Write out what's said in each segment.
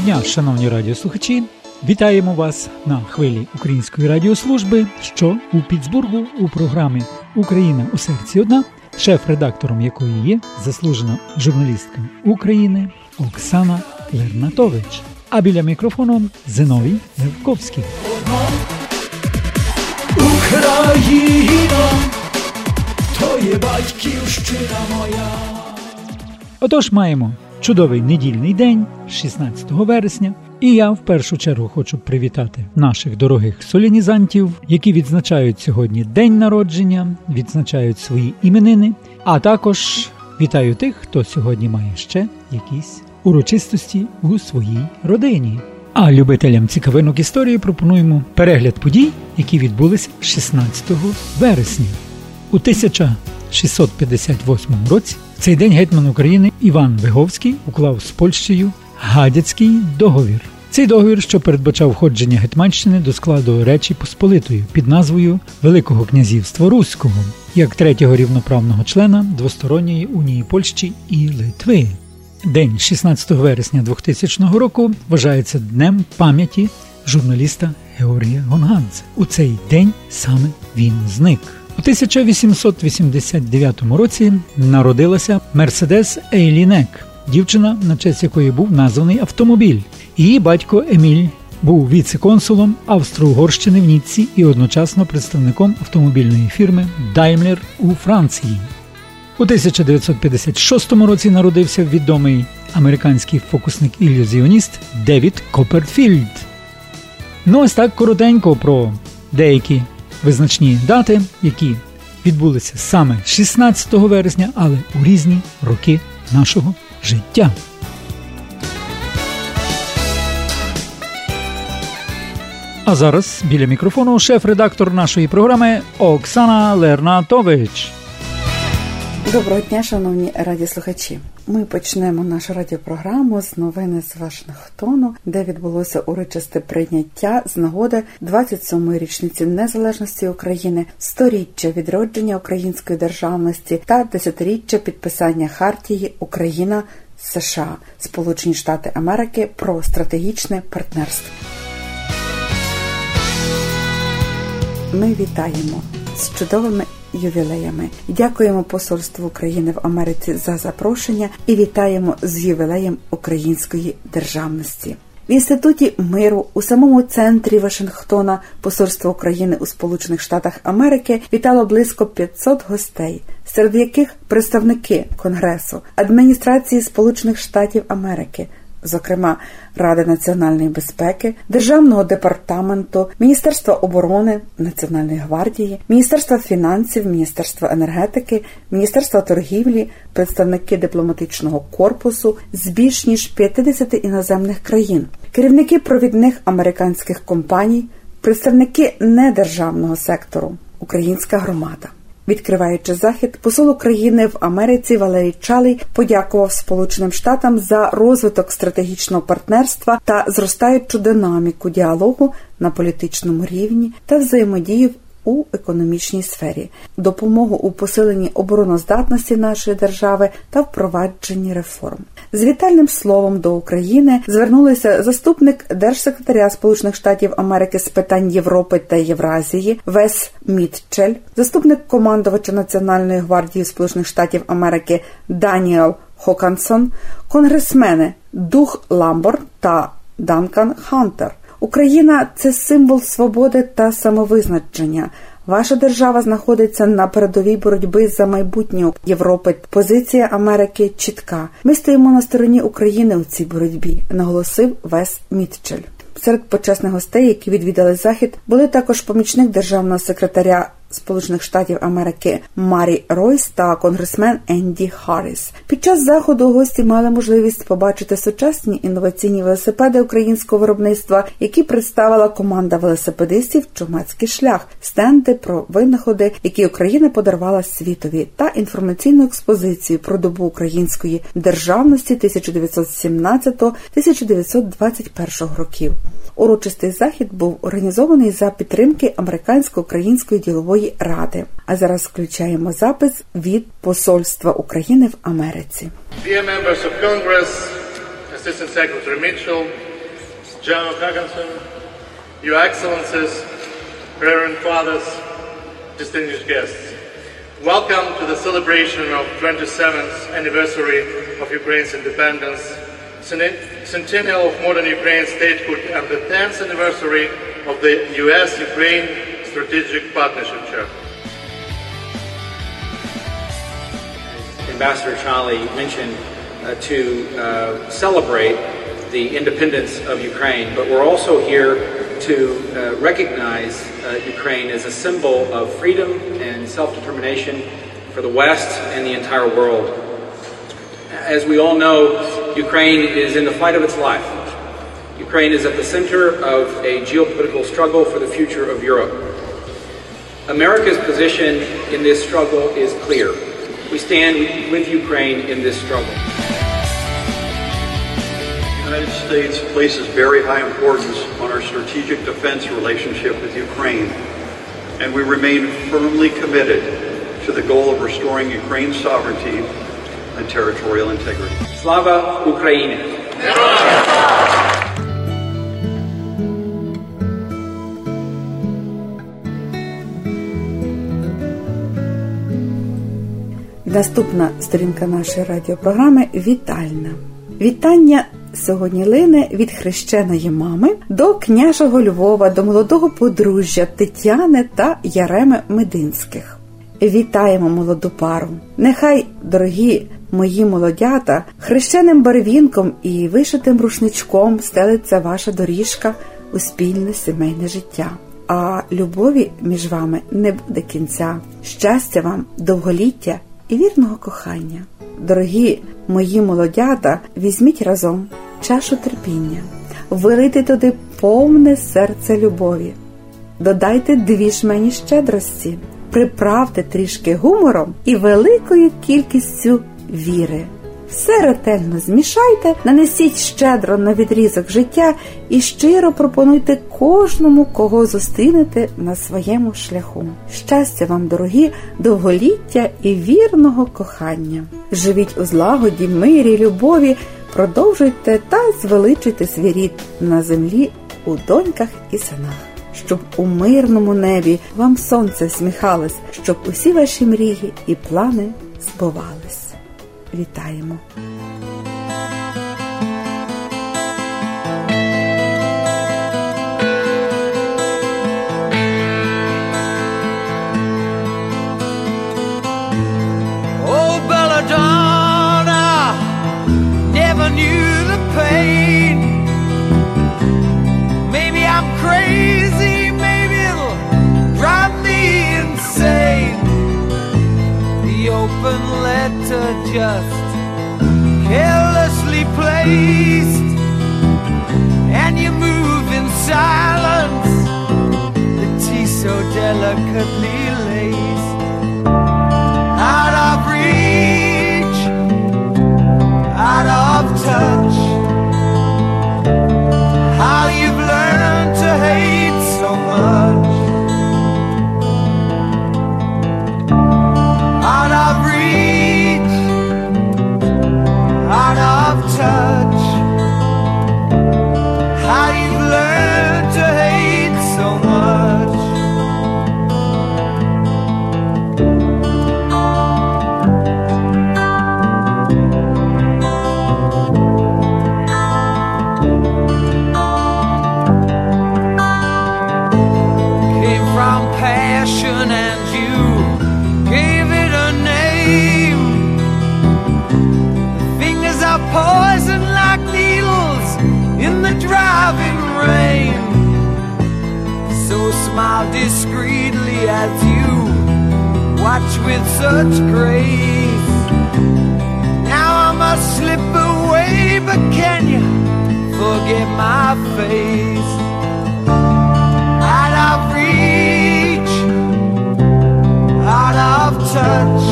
Доброго дня, шановні радіослухачі. Вітаємо вас на хвилі Української радіослужби, що у Пітсбургу у програмі Україна у серці одна, шеф-редактором якої є заслужена журналістка України Оксана Лернатович. А біля мікрофону Зиновій Левковський. Україна, то є батьківщина моя. Отож маємо чудовий недільний день, 16 вересня. І я в першу чергу хочу привітати наших дорогих солінізантів, які відзначають сьогодні день народження, відзначають свої іменини. А також вітаю тих, хто сьогодні має ще якісь урочистості у своїй родині. А любителям цікавинок історії пропонуємо перегляд подій, які відбулися 16 вересня. У 1658 році цей день гетьман України Іван Виговський уклав з Польщею Гадяцький договір. Цей договір, що передбачав входження Гетьманщини до складу Речі Посполитої під назвою Великого князівства Руського як третього рівноправного члена двосторонньої унії Польщі і Литви. День 16 вересня 2000 року вважається днем пам'яті журналіста Георгія Гонгадзе. У цей день саме він зник. У 1889 році народилася Мерседес Ейлінек, дівчина, на честь якої був названий автомобіль. Її батько Еміль був віце-консулом Австро-Угорщини в Ніцці і одночасно представником автомобільної фірми Daimler у Франції. У 1956 році народився відомий американський фокусник-ілюзіоніст Девід Копперфільд. Ну ось так коротенько про деякі визначні дати, які відбулися саме 16 вересня, але у різні роки нашого життя. А зараз біля мікрофону шеф-редактор нашої програми Оксана Лернатович. Доброго дня, шановні радіослухачі. Ми почнемо нашу радіопрограму з новини з Вашингтону, де відбулося урочисте прийняття з нагоди 27-ї річниці незалежності України, сторіччя відродження української державності та десятиріччя підписання Хартії Україна США Сполучені Штати Америки про стратегічне партнерство. Ми вітаємо з чудовими ювілеями. Дякуємо Посольству України в Америці за запрошення і вітаємо з ювілеєм української державності. В інституті миру у самому центрі Вашингтона Посольство України у Сполучених Штатах Америки вітало близько 500 гостей, серед яких представники Конгресу, адміністрації Сполучених Штатів Америки зокрема Ради національної безпеки, Державного департаменту, Міністерства оборони Національної гвардії, Міністерства фінансів, Міністерства енергетики, Міністерства торгівлі, представники дипломатичного корпусу з більш ніж 50 іноземних країн, керівники провідних американських компаній, представники недержавного сектору, українська громада. Відкриваючи захід, посол України в Америці Валерій Чалий подякував Сполученим Штатам за розвиток стратегічного партнерства та зростаючу динаміку діалогу на політичному рівні та взаємодію у економічній сфері, допомогу у посиленні обороноздатності нашої держави та впровадженні реформ. З вітальним словом до України звернулися заступник держсекретаря Сполучених Штатів Америки з питань Європи та Євразії Вес Мітчель, заступник командувача Національної гвардії Сполучених Штатів Америки Даніел Хокансон, конгресмени Даг Ламборн та Данкан Хантер. Україна це символ свободи та самовизначення. Ваша держава знаходиться на передовій боротьби за майбутнє Європи. Позиція Америки чітка. Ми стоїмо на стороні України у цій боротьбі, наголосив Вес Мітчель. Серед почесних гостей, які відвідали захід, були також помічник державного секретаря Сполучених Штатів Америки Марі Ройс та конгресмен Енді Харріс. Під час заходу гості мали можливість побачити сучасні інноваційні велосипеди українського виробництва, які представила команда велосипедистів Чумацький шлях, стенди про винаходи, які Україна подарувала світові, та інформаційну експозицію про добу української державності 1917-1921 років. Урочистий захід був організований за підтримки американсько-української ділової ради. А зараз включаємо запис від Посольства України в Америці. Dear members of Congress, Assistant Secretary Mitchell, General Hackinson, Your Excellencies, Reverend Fathers, distinguished guests. Welcome to the celebration of 27th anniversary of Ukraine's independence, centennial of modern Ukraine statehood, and the 10th anniversary of the U.S.-Ukraine Strategic Partnership. Ambassador Charlie mentioned uh, to uh, celebrate the independence of Ukraine, but we're also here to uh, recognize uh, Ukraine as a symbol of freedom and self-determination for the West and the entire world. As we all know, Ukraine is in the fight of its life. Ukraine is at the center of a geopolitical struggle for the future of Europe. America's position in this struggle is clear. We stand with Ukraine in this struggle. The United States places very high importance on our strategic defense relationship with Ukraine, and we remain firmly committed to the goal of restoring Ukraine's sovereignty and territorial integrity. Slava Ukraini! Наступна сторінка нашої радіопрограми вітальна. Вітання сьогодні лине від хрещеної мами до княжого Львова, до молодого подружжя Тетяни та Яреми Мединських. Вітаємо молоду пару! Нехай, дорогі мої молодята, хрещеним барвінком і вишитим рушничком стелиться ваша доріжка у спільне сімейне життя. А любові між вами не буде кінця. Щастя вам, довголіття і вірного кохання. Дорогі мої молодята, візьміть разом чашу терпіння, вилийте туди повне серце любові, додайте дві жмені щедрості, приправте трішки гумором і великою кількістю віри. Все ретельно змішайте, нанесіть щедро на відрізок життя і щиро пропонуйте кожному, кого зустрінете на своєму шляху. Щастя вам, дорогі, довголіття і вірного кохання. Живіть у злагоді, мирі, любові, продовжуйте та звеличуйте свій рід на землі у доньках і синах. Щоб у мирному небі вам сонце сміхалось, щоб усі ваші мрії і плани збувались. Вітаємо! Just carelessly placed, and you move in silence. The tea so delicately laced as you watch with such grace. Now I must slip away, but can you forget my face? out of reach, out of touch.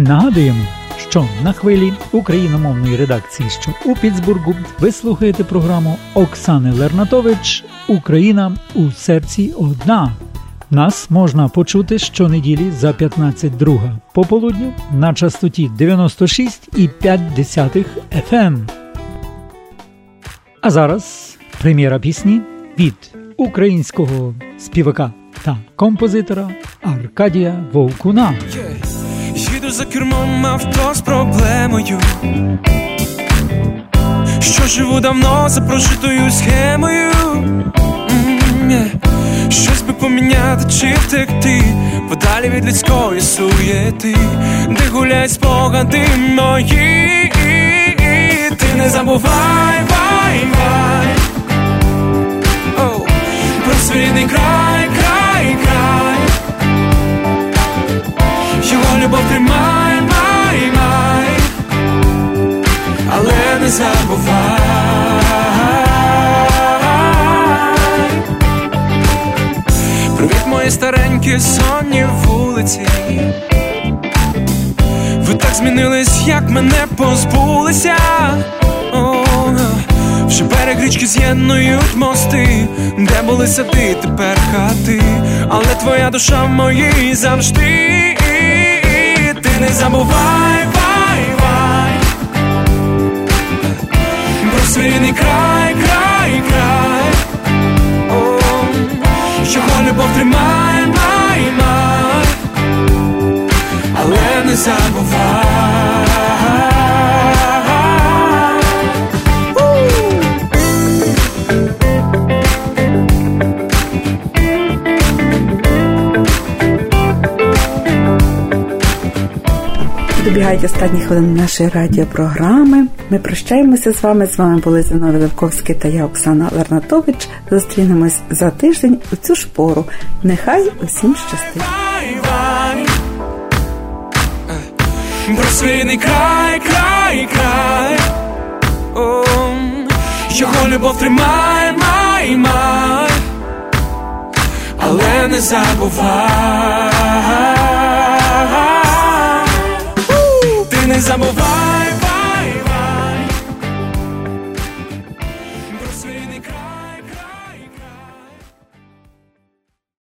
Нагадуємо, що на хвилі україномовної редакції, що у Пітсбургу, ви слухаєте програму Оксани Лернатович Україна у серці одна. Нас можна почути щонеділі за 15.2 пополудню на частоті 96,5 FM. А зараз прем'єра пісні від українського співака та композитора Аркадія Вовкуна. За кермом авто з проблемою. Що живу давно за прожитою схемою. Щось би поміняти чи втекти, подалі від людської суєти, де гуляють спогади мої, ти не забувай, старенькі сонні вулиці. Ви так змінились, як мене позбулися. О, вже берег річки з'єднують мости, де були сади, тепер хати, але твоя душа в моїй завжди. Ти не забувай, вай, вай про свій край, край, край. О, його любов тримай, май, май, але не забувай. Добігають останні хвилини нашої радіопрограми. Ми прощаємося з вами. З вами були Зиновій Левковський та я, Оксана Лернатович. Зустрінемось за тиждень у цю ж пору. Нехай усім щастить. Вай, вай. Про свій край, край, край. О, його любов тримай, май, май, але не забувай. Mas amor vai